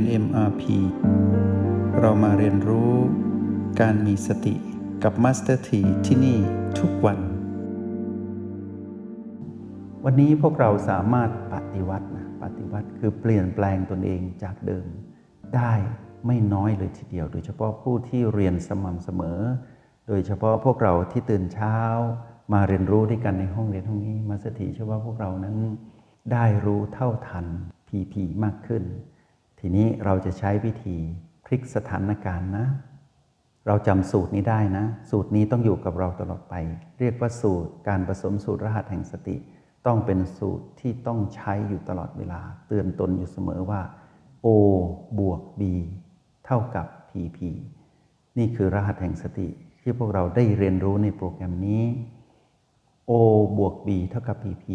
น MRP เรามาเรียนรู้การมีสติกับ Master T ที่ที่นี่ทุกวัน วันนี้พวกเราสามารถปฏิวัตินะปฏิวัติคือเปลี่ยนแปลงตนเองจากเดิม ได้ไม่น้อยเลยทีเดียว โดยเฉพาะผู้ที่เรียนสม่ำเสมอ โดยเฉพาะพวกเราที่ตื่นเช้า มาเรียนรู้ด้วยกันในห้องเรียนห้องนี้มาสถีเชื่อว่าพวกเรานั้น ได้รู้เท่าทันพีพีมากขึ้น ทีนี้เราจะใช้วิธีพลิกสถานการณ์นะ เราจำสูตรนี้ได้นะ สูตรนี้ต้องอยู่กับเราตลอดไป เรียกว่าสูตรการผสมสูตรรหัสแห่งสติ ต้องเป็นสูตรที่ต้องใช้อยู่ตลอดเวลา เตือนตนอยู่เสมอว่า O บวก B เท่ากับ PP นี่คือรหัสแห่งสติที่พวกเราได้เรียนรู้ในโปรแกรมนี้ O บวก B เท่ากับ PP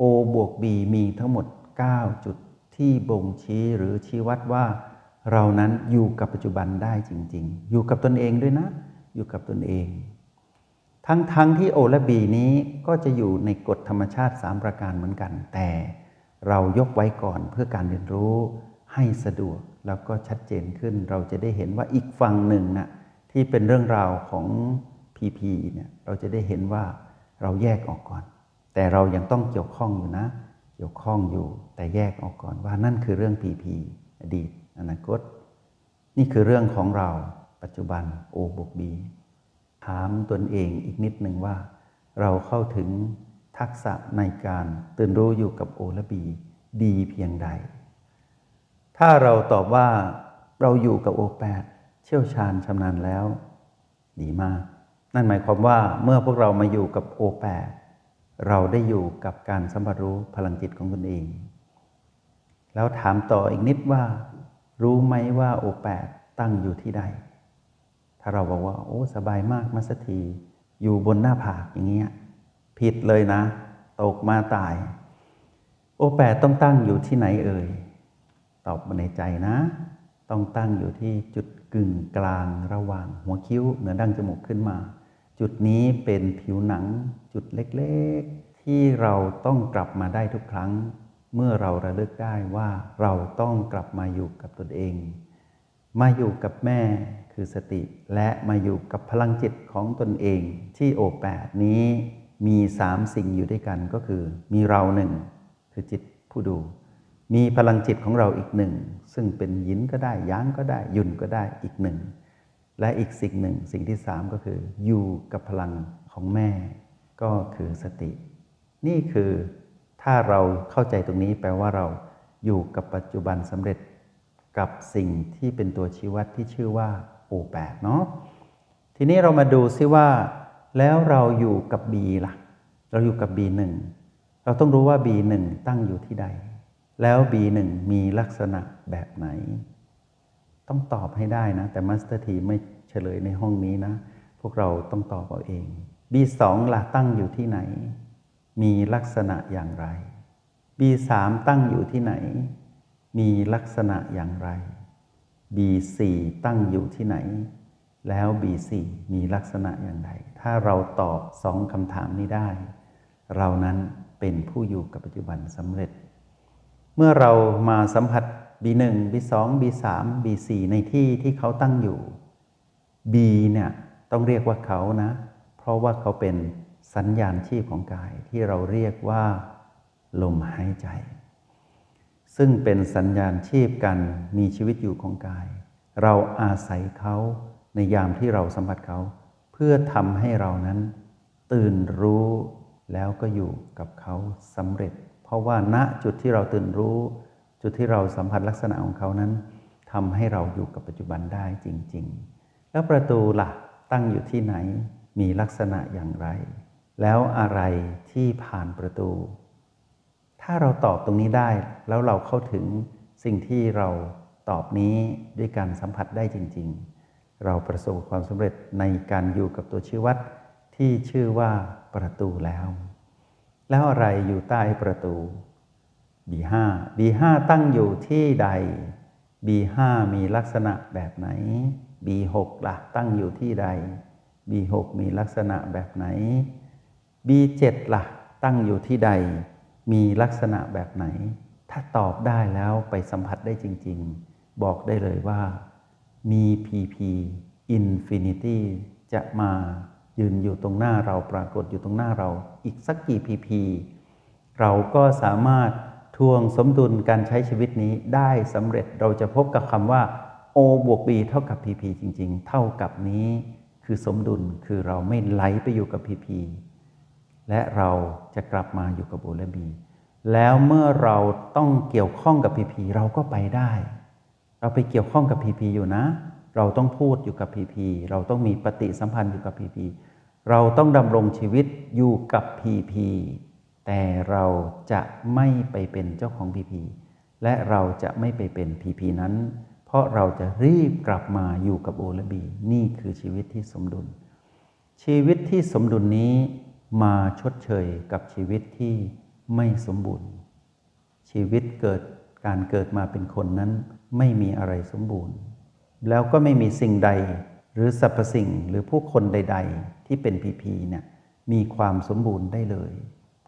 O บวก B มีทั้งหมด 9 จุด ที่บ่งชี้หรือชี้วัดว่าเรานั้นอยู่กับปัจจุบันได้จริง ๆ อยู่กับตนเองด้วยนะ อยู่กับตนเอง ทั้งๆทที่ O และ B นี้ก็จะอยู่ในกฎธรรมชาติ 3 ประการเหมือนกัน แต่เรายกไว้ก่อนเพื่อการเรียนรู้ให้สะดวกแล้วก็ชัดเจนขึ้น เราจะได้เห็นว่าอีกฝั่งหนึ่งนะที่เป็นเรื่องราวของ PP เนี่ยเราจะได้เห็นว่าเราแยกออกก่อน แต่เรายังต้องเกี่ยวข้องอยู่นะ กี่ยวข้องอยู่แต่แยกออกก่อนว่านั่นคือเรื่อง PP อดีต อนาคต นี่คือเรื่องของเราปัจจุบัน O บวก B ถามตนเองอีกนิดหนึ่งว่า เราเข้าถึงทักษะในการตื่นรู้อยู่กับ O และ B ดีเพียงใด ถ้าเราตอบว่าเราอยู่กับ O8 เชี่ยวชาญชำนาญแล้ว ดีมาก นั่นหมายความว่าเมื่อพวกเรามาอยู่กับ O8 เราได้อยู่กับการสัมผัสรู้พลังจิตของตนเอง แล้วถามต่ออีกนิดว่า รู้ไหมว่า O8 ตั้งอยู่ที่ใด ถ้าเราบอกว่า โอ้สบายมากมาสักทีอยู่บนหน้าผากอย่างเงี้ยผิดเลยนะ ตกมาตาย โอแปดต้องตั้งอยู่ที่ไหนเอ่ย ตอบมาในใจนะ ต้องตั้งอยู่ที่จุดกึ่งกลางระหว่างหัวคิ้วเหนือดั้งจมูกขึ้นมา จุดนี้เป็นผิวหนังจุดเล็กๆ ที่เราต้องกลับมาได้ทุกครั้ง เมื่อเราระลึกได้ว่าเราต้องกลับมาอยู่กับตนเอง มาอยู่กับแม่คือสติ และมาอยู่กับพลังจิตของตนเอง ที่โอแปดนี้มีสามสิ่งอยู่ด้วยกันก็คือ มีเราหนึ่งคือจิตผู้ดู มีพลังจิตของเราอีกหนึ่ง ซึ่งเป็นยินก็ได้ย้างก็ได้ ยุ่นก็ได้อีกหนึ่ง และอีกสิ่งหนึ่งสิ่งที่สามก็คือ อยู่กับพลังของแม่ก็คือสติ นี่คือถ้าเราเข้าใจตรงนี้แปลว่าเราอยู่กับปัจจุบันสำเร็จกับสิ่งที่เป็นตัวชี้วัดที่ชื่อว่าโอแปดเนาะทีนี้เรามาดูซิว่า แล้วเราอยู่กับ B ล่ะ เราอยู่กับ B1 เราต้องรู้ว่า B1 ตั้งอยู่ที่ใด แล้ว B1 มีลักษณะแบบไหน ต้องตอบให้ได้นะ แต่ Master T ไม่เฉลยในห้องนี้นะ พวกเราต้องตอบเอาเอง B2 ล่ะตั้งอยู่ที่ไหน มีลักษณะอย่างไร B3 ตั้งอยู่ที่ไหน มีลักษณะอย่างไร B4 ตั้งอยู่ที่ไหน แล้ว B4 มีลักษณะอย่างไร ถ้าเราตอบสองคำถามนี้ได้ เรานั้นเป็นผู้อยู่กับปัจจุบันสำเร็จ เมื่อเรามาสัมผัส B1 B2 B3 B4 ในที่ที่เขาตั้งอยู่ B เนี่ยต้องเรียกว่าเขานะ เพราะว่าเขาเป็นสัญญาณชีพของกายที่เราเรียกว่า ลมหายใจ ซึ่งเป็นสัญญาณชีพกันมีชีวิตอยู่ของกาย เราอาศัยเขาในยามที่เราสัมผัสเขา เพื่อทำให้เรานั้น ตื่นรู้แล้วก็อยู่กับเขาสำเร็จ เพราะว่าณจุดที่เราตื่นรู้ จุดที่เราสัมผัสลักษณะของเขานั้นทำให้เราอยู่กับปัจจุบันได้จริง ๆ แล้วประตูละ่ะตั้งอยู่ที่ไหนมีลักษณะอย่างไร แล้วอะไรที่ผ่านประตู ถ้าเราตอบตรงนี้ได้ แล้วเราเข้าถึงสิ่งที่เราตอบนี้ด้วยการสัมผัสได้จริง ๆ เราประสบความสำเร็จในการอยู่กับตัวชี้วัดที่ชื่อว่าประตูแล้ว แล้วอะไรอยู่ใต้ประตู B5 B5 ตั้งอยู่ที่ใด B5 มีลักษณะแบบไหน B6 ล่ะตั้งอยู่ที่ใด B6 มีลักษณะแบบไหน B7 ล่ะตั้งอยู่ที่ใด มีลักษณะแบบไหน ถ้าตอบได้แล้วไปสัมผัสได้จริง ๆ บอกได้เลยว่า มี PP Infinity จะมายืนอยู่ตรงหน้าเราปรากฏอยู่ตรงหน้าเราอีกสักกี่ PP เราก็สามารถ ทวงสมดุลการใช้ชีวิตนี้ได้สำเร็จเราจะพบกับคำว่า O บวก B เท่ากับ PP จริง ๆ เท่ากับนี้คือสมดุลคือเราไม่ไหลไปอยู่กับ PP และเราจะกลับมาอยู่กับ O และ B แล้วเมื่อเราต้องเกี่ยวข้องกับ PP เราก็ไปได้ เราไปเกี่ยวข้องกับ PP อยู่นะ เราต้องพูดอยู่กับ PP เราต้องมีปฏิสัมพันธ์อยู่กับ PP เราต้องดำรงชีวิตอยู่กับ PP แต่เราจะไม่ไปเป็นเจ้าของ PP และเราจะไม่ไปเป็น PP นั้น เพราะเราจะรีบกลับมาอยู่กับโอและบีนี่คือชีวิตที่สมดุล ชีวิตที่สมดุลนี้มาชดเชยกับชีวิตที่ไม่สมบูรณ์ ชีวิตเกิดการเกิดมาเป็นคนนั้นไม่มีอะไรสมบูรณ์ แล้วก็ไม่มีสิ่งใดหรือสรรพสิ่งหรือผู้คนใด ๆ ที่เป็นพีพีเนี่ยมีความสมบูรณ์ได้เลย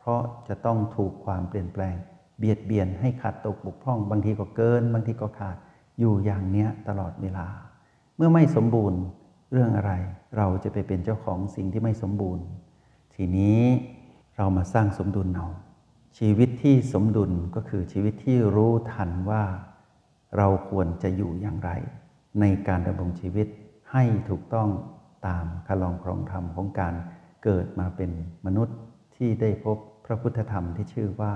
เพราะจะต้องถูกความเปลี่ยนแปลง เบียดเบียนให้ขาดตกบกพร่อง บางทีก็เกิน บางทีก็ขาดอยู่อย่างเนี้ยตลอดเวลา เมื่อไม่สมบูรณ์เรื่องอะไร เราจะไปเป็นเจ้าของสิ่งที่ไม่สมบูรณ์ ทีนี้เรามาสร้างสมดุลเอาชีวิตที่สมดุลก็คือชีวิตที่รู้ทันว่า เราควรจะอยู่อย่างไร ในการดำรงชีวิตให้ถูกต้องตามคลองครองธรรมของการเกิดมาเป็นมนุษย์ที่ได้พบ พระพุทธธรรมที่ชื่อว่า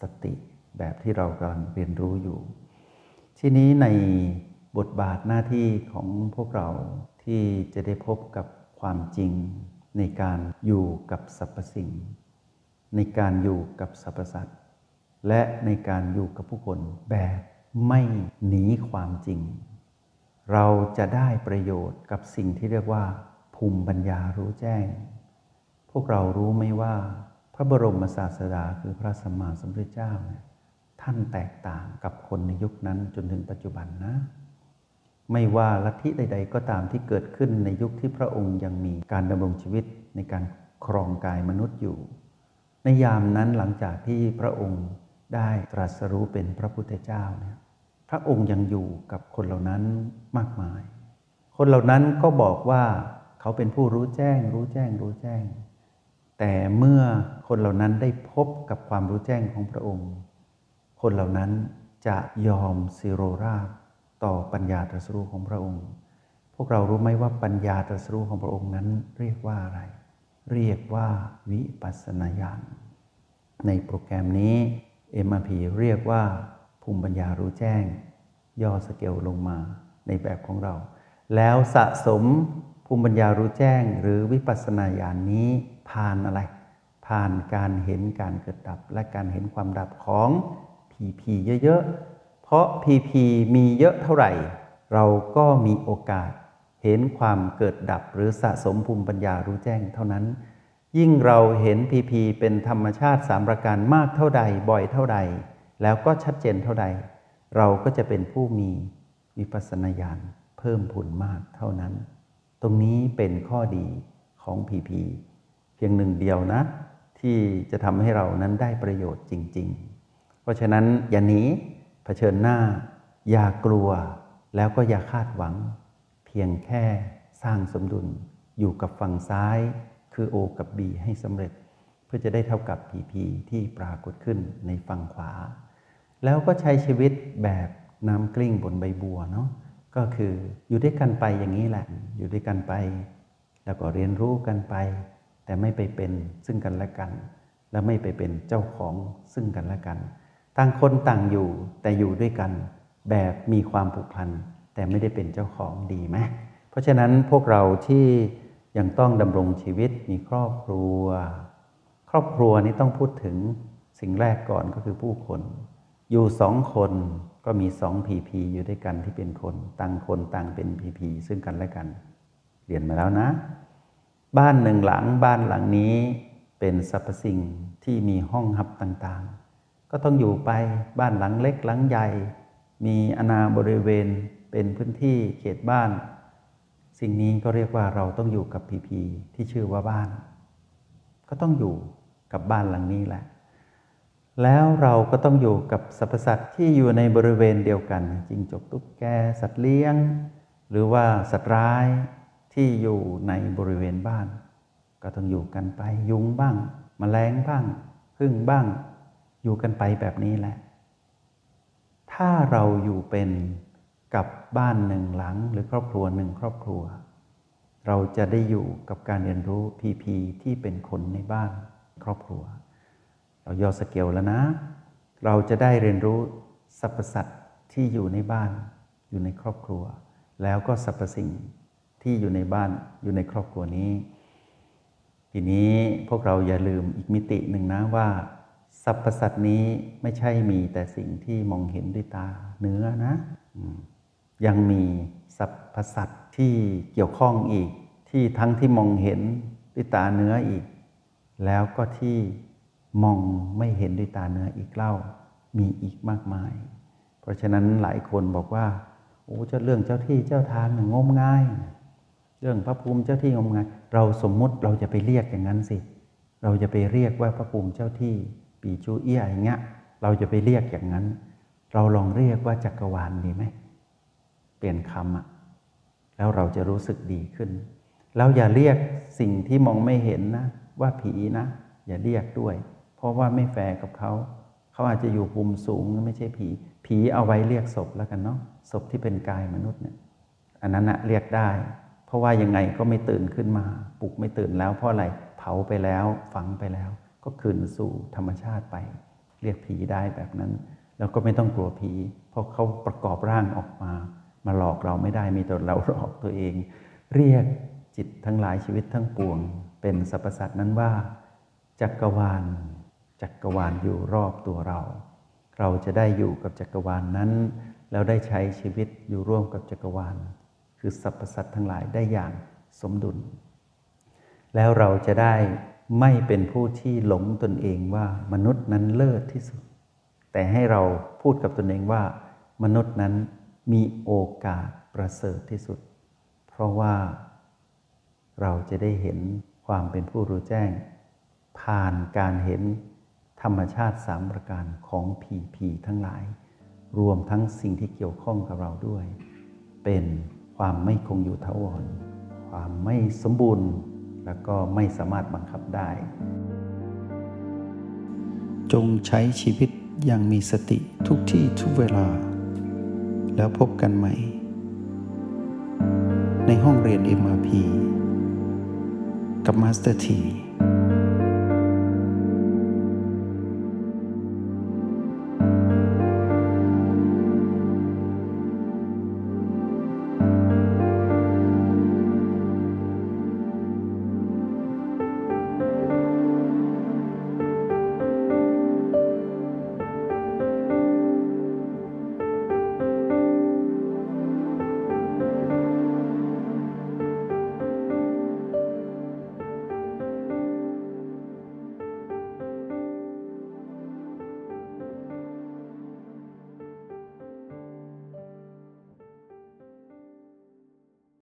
สติแบบที่เรากำลังเรียนรู้อยู่ ที่นี้ในบทบาทหน้าที่ของพวกเราที่จะได้พบกับความจริง ในการอยู่กับสรรพสิ่ง ในการอยู่กับสรรพสัตว์และในการอยู่กับผู้คนแบบไม่หนีความจริง เราจะได้ประโยชน์กับสิ่งที่เรียกว่า ภูมิปัญญารู้แจ้ง พวกเรารู้ไหมว่า ระบรมศาสดาคือพระสัมมาสัมพุทธเจ้าเนี่ยท่านแตกต่างกับคนในยุคนั้นจนถึงปัจจุบันนะ ไม่ว่าลัทธิใด ๆ ก็ตามที่เกิดขึ้นในยุคที่พระองค์ยังมีการดำรงชีวิตในการครองกายมนุษย์อยู่ ในยามนั้นหลังจากที่พระองค์ได้ตรัสรู้เป็นพระพุทธเจ้าเนี่ยพระองค์ยังอยู่กับคนเหล่านั้นมากมาย คนเหล่านั้นก็บอกว่าเขาเป็นผู้รู้แจ้ง รู้แจ้ง รู้แจ้ง แต่เมื่อคนเหล่านั้นได้พบกับความรู้แจ้งของพระองค์ คนเหล่านั้นจะยอมสิโรราบต่อปัญญาตรัสรู้ของพระองค์ พวกเรารู้ไหมว่าปัญญาตรัสรู้ของพระองค์นั้นเรียกว่าอะไร เรียกว่าวิปัสสนาญาณ ในโปรแกรมนี้ MRP เรียกว่าภูมิปัญญารู้แจ้ง ย่อสเกลลงมาในแบบของเรา แล้วสะสม ภูมิปัญญารู้แจ้งหรือวิปัสสนาญาณนนี้ผ่านอะไร ผ่านการเห็นการเกิดดับ และการเห็นความดับของผีผีเยอะๆ เพราะผีผีมีเยอะเท่าไหร่ เราก็มีโอกาสเห็นความเกิดดับหรือสะสมภูมิปัญญารู้แจ้งเท่านั้น ยิ่งเราเห็นพีพีเป็นธรรมชาติสามประการมากเท่าใดบ่อยเท่าใด แล้วก็ชัดเจนเท่าใด เราก็จะเป็นผู้มีวิปัสสนาญาณเพิ่มพูนมากเท่านั้น ตรงนี้เป็นข้อดีของพีพีเพียงหนึ่งเดียวนะ ที่จะทำให้เรานั้นได้ประโยชน์จริง ๆ เพราะฉะนั้นอย่าหนีเผชิญหน้า อย่ากลัว แล้วก็อย่าคาดหวัง เพียงแค่สร้างสมดุลอยู่กับฝั่งซ้าย คือ O กับ B ให้สำเร็จ เพื่อจะได้เท่ากับ PP ที่ปรากฏขึ้นในฝั่งขวา แล้วก็ใช้ชีวิตแบบน้ำกลิ้งบนใบบัวเนาะ ก็คืออยู่ด้วยกันไปอย่างนี้แหละ อยู่ด้วยกันไป แล้วก็เรียนรู้กันไป แต่ไม่ไปเป็นซึ่งกันและกัน และไม่ไปเป็นเจ้าของซึ่งกันและกัน ต่างคนต่างอยู่แต่อยู่ด้วยกัน แบบมีความผูกพันแต่ไม่ได้เป็นเจ้าของดีไหมเพราะฉะนั้นพวกเราที่ยังต้องดำรงชีวิตมีครอบครัว ครอบครัวนี้ต้องพูดถึงสิ่งแรกก่อนก็คือผู้คน อยู่สองคน ก็มีสองพีพีอยู่ด้วยกันที่เป็นคนต่างคนต่างเป็นพีพีซึ่งกันและกัน เรียนมาแล้วนะ บ้านหนึ่งหลังบ้านหลังนี้เป็นสรรพสิ่งที่มีห้องหับต่างๆ ก็ต้องอยู่ไปบ้านหลังเล็กหลังใหญ่ มีอนาบริเวณเป็นพื้นที่เขตบ้าน สิ่งนี้ก็เรียกว่าเราต้องอยู่กับพีพีที่ชื่อว่าบ้าน ก็ต้องอยู่กับบ้านหลังนี้แหละ แล้วเราก็ต้องอยู่กับสรรพสัตว์ที่อยู่ในบริเวณเดียวกันจิงจกตุ๊กแกสัตว์เลี้ยง หรือว่าสัตว์ร้ายที่อยู่ในบริเวณบ้าน ก็ต้องอยู่กันไปยุงบ้างมแมลงบ้างพึ่งบ้าง อยู่กันไปแบบนี้แหละ ถ้าเราอยู่เป็นกับบ้านหนึ่งหลังหรือครอบครัวหนึ่งครอบครัว เราจะได้อยู่กับการเรียนรู้พีพีที่เป็นคนในบ้านครอบครัว เราย่อสเกลแล้วนะ เราจะได้เรียนรู้สรรพสัตว์ที่อยู่ในบ้าน อยู่ในครอบครัว แล้วก็สรรพสิ่งที่อยู่ในบ้านอยู่ในครอบครัวนี้ ทีนี้พวกเราอย่าลืมอีกมิติหนึ่งนะว่าสรรพสัตว์นี้ไม่ใช่มีแต่สิ่งที่มองเห็นด้วยตาเนื้อนะยังมีสรรพสัตว์ที่เกี่ยวข้องอีก ที่ทั้งที่มองเห็นด้วยตาเนื้ออีก แล้วก็ที่ มองไม่เห็นด้วยตาเนื้ออีกเล่ามีอีกมากมาย เพราะฉะนั้นหลายคนบอกว่าโอ้เจ้าเรื่องเจ้าที่เจ้าทางงมง่าย เรื่องพระภูมิเจ้าที่งมงาย เราสมมุติเราจะไปเรียกอย่างนั้นสิ เราจะไปเรียกว่าพระภูมิเจ้าที่ปีจูเอี้ยอย่างเงี้ยเราจะไปเรียกอย่างนั้น เราลองเรียกว่าจักรวาลดีไหมเปลี่ยนคำอะแล้วเราจะรู้สึกดีขึ้นเราอย่าเรียกสิ่งที่มองไม่เห็นนะ ว่าผีนะ อย่าเรียกด้วย เพราะว่าไม่แฟร์กับเขาเขาอาจจะอยู่ภูมิสูงไม่ใช่ผี ผีเอาไว้เรียกศพแล้วกันเนาะศพที่เป็นกายมนุษย์เนี่ยอันนั้นนะเรียกได้ เพราะว่ายังไงก็ไม่ตื่นขึ้นมาปลุกไม่ตื่นแล้วเพราะอะไรเผาไปแล้วฝังไปแล้ว ก็คืนสู่ธรรมชาติไป เรียกผีได้แบบนั้น แล้วก็ไม่ต้องกลัวผี เพราะเขาประกอบร่างออกมา มาหลอกเราไม่ได้มีแต่เราหลอกตัวเอง เรียกจิตทั้งหลายชีวิตทั้งปวง เป็นสรรพสัตว์นั้นว่า จักรวาล จักรวาลอยู่รอบตัวเรา เราจะได้อยู่กับจักรวาลนนั้น แล้วได้ใช้ชีวิตอยู่ร่วมกับจักรวาล คือสรรพสัตว์ทั้งหลายได้อย่างสมดุล แล้วเราจะได้ไม่เป็นผู้ที่หลงตนเองว่ามนุษย์นั้นเลิศที่สุด แต่ให้เราพูดกับตนเองว่า มนุษย์นั้นมีโอกาสประเสริฐที่สุด เพราะว่าเราจะได้เห็นความเป็นผู้รู้แจ้ง ผ่านการเห็น ธรรมชาติสามประการของผีผีทั้งหลาย รวมทั้งสิ่งที่เกี่ยวข้องกับเราด้วย เป็นความไม่คงอยู่ทวร ความไม่สมบูรณ์ แล้วก็ไม่สามารถบังคับได้ จงใช้ชีวิตอย่างมีสติทุกที่ทุกเวลา แล้วพบกันใหม่ ในห้องเรียน MRP กับ Master T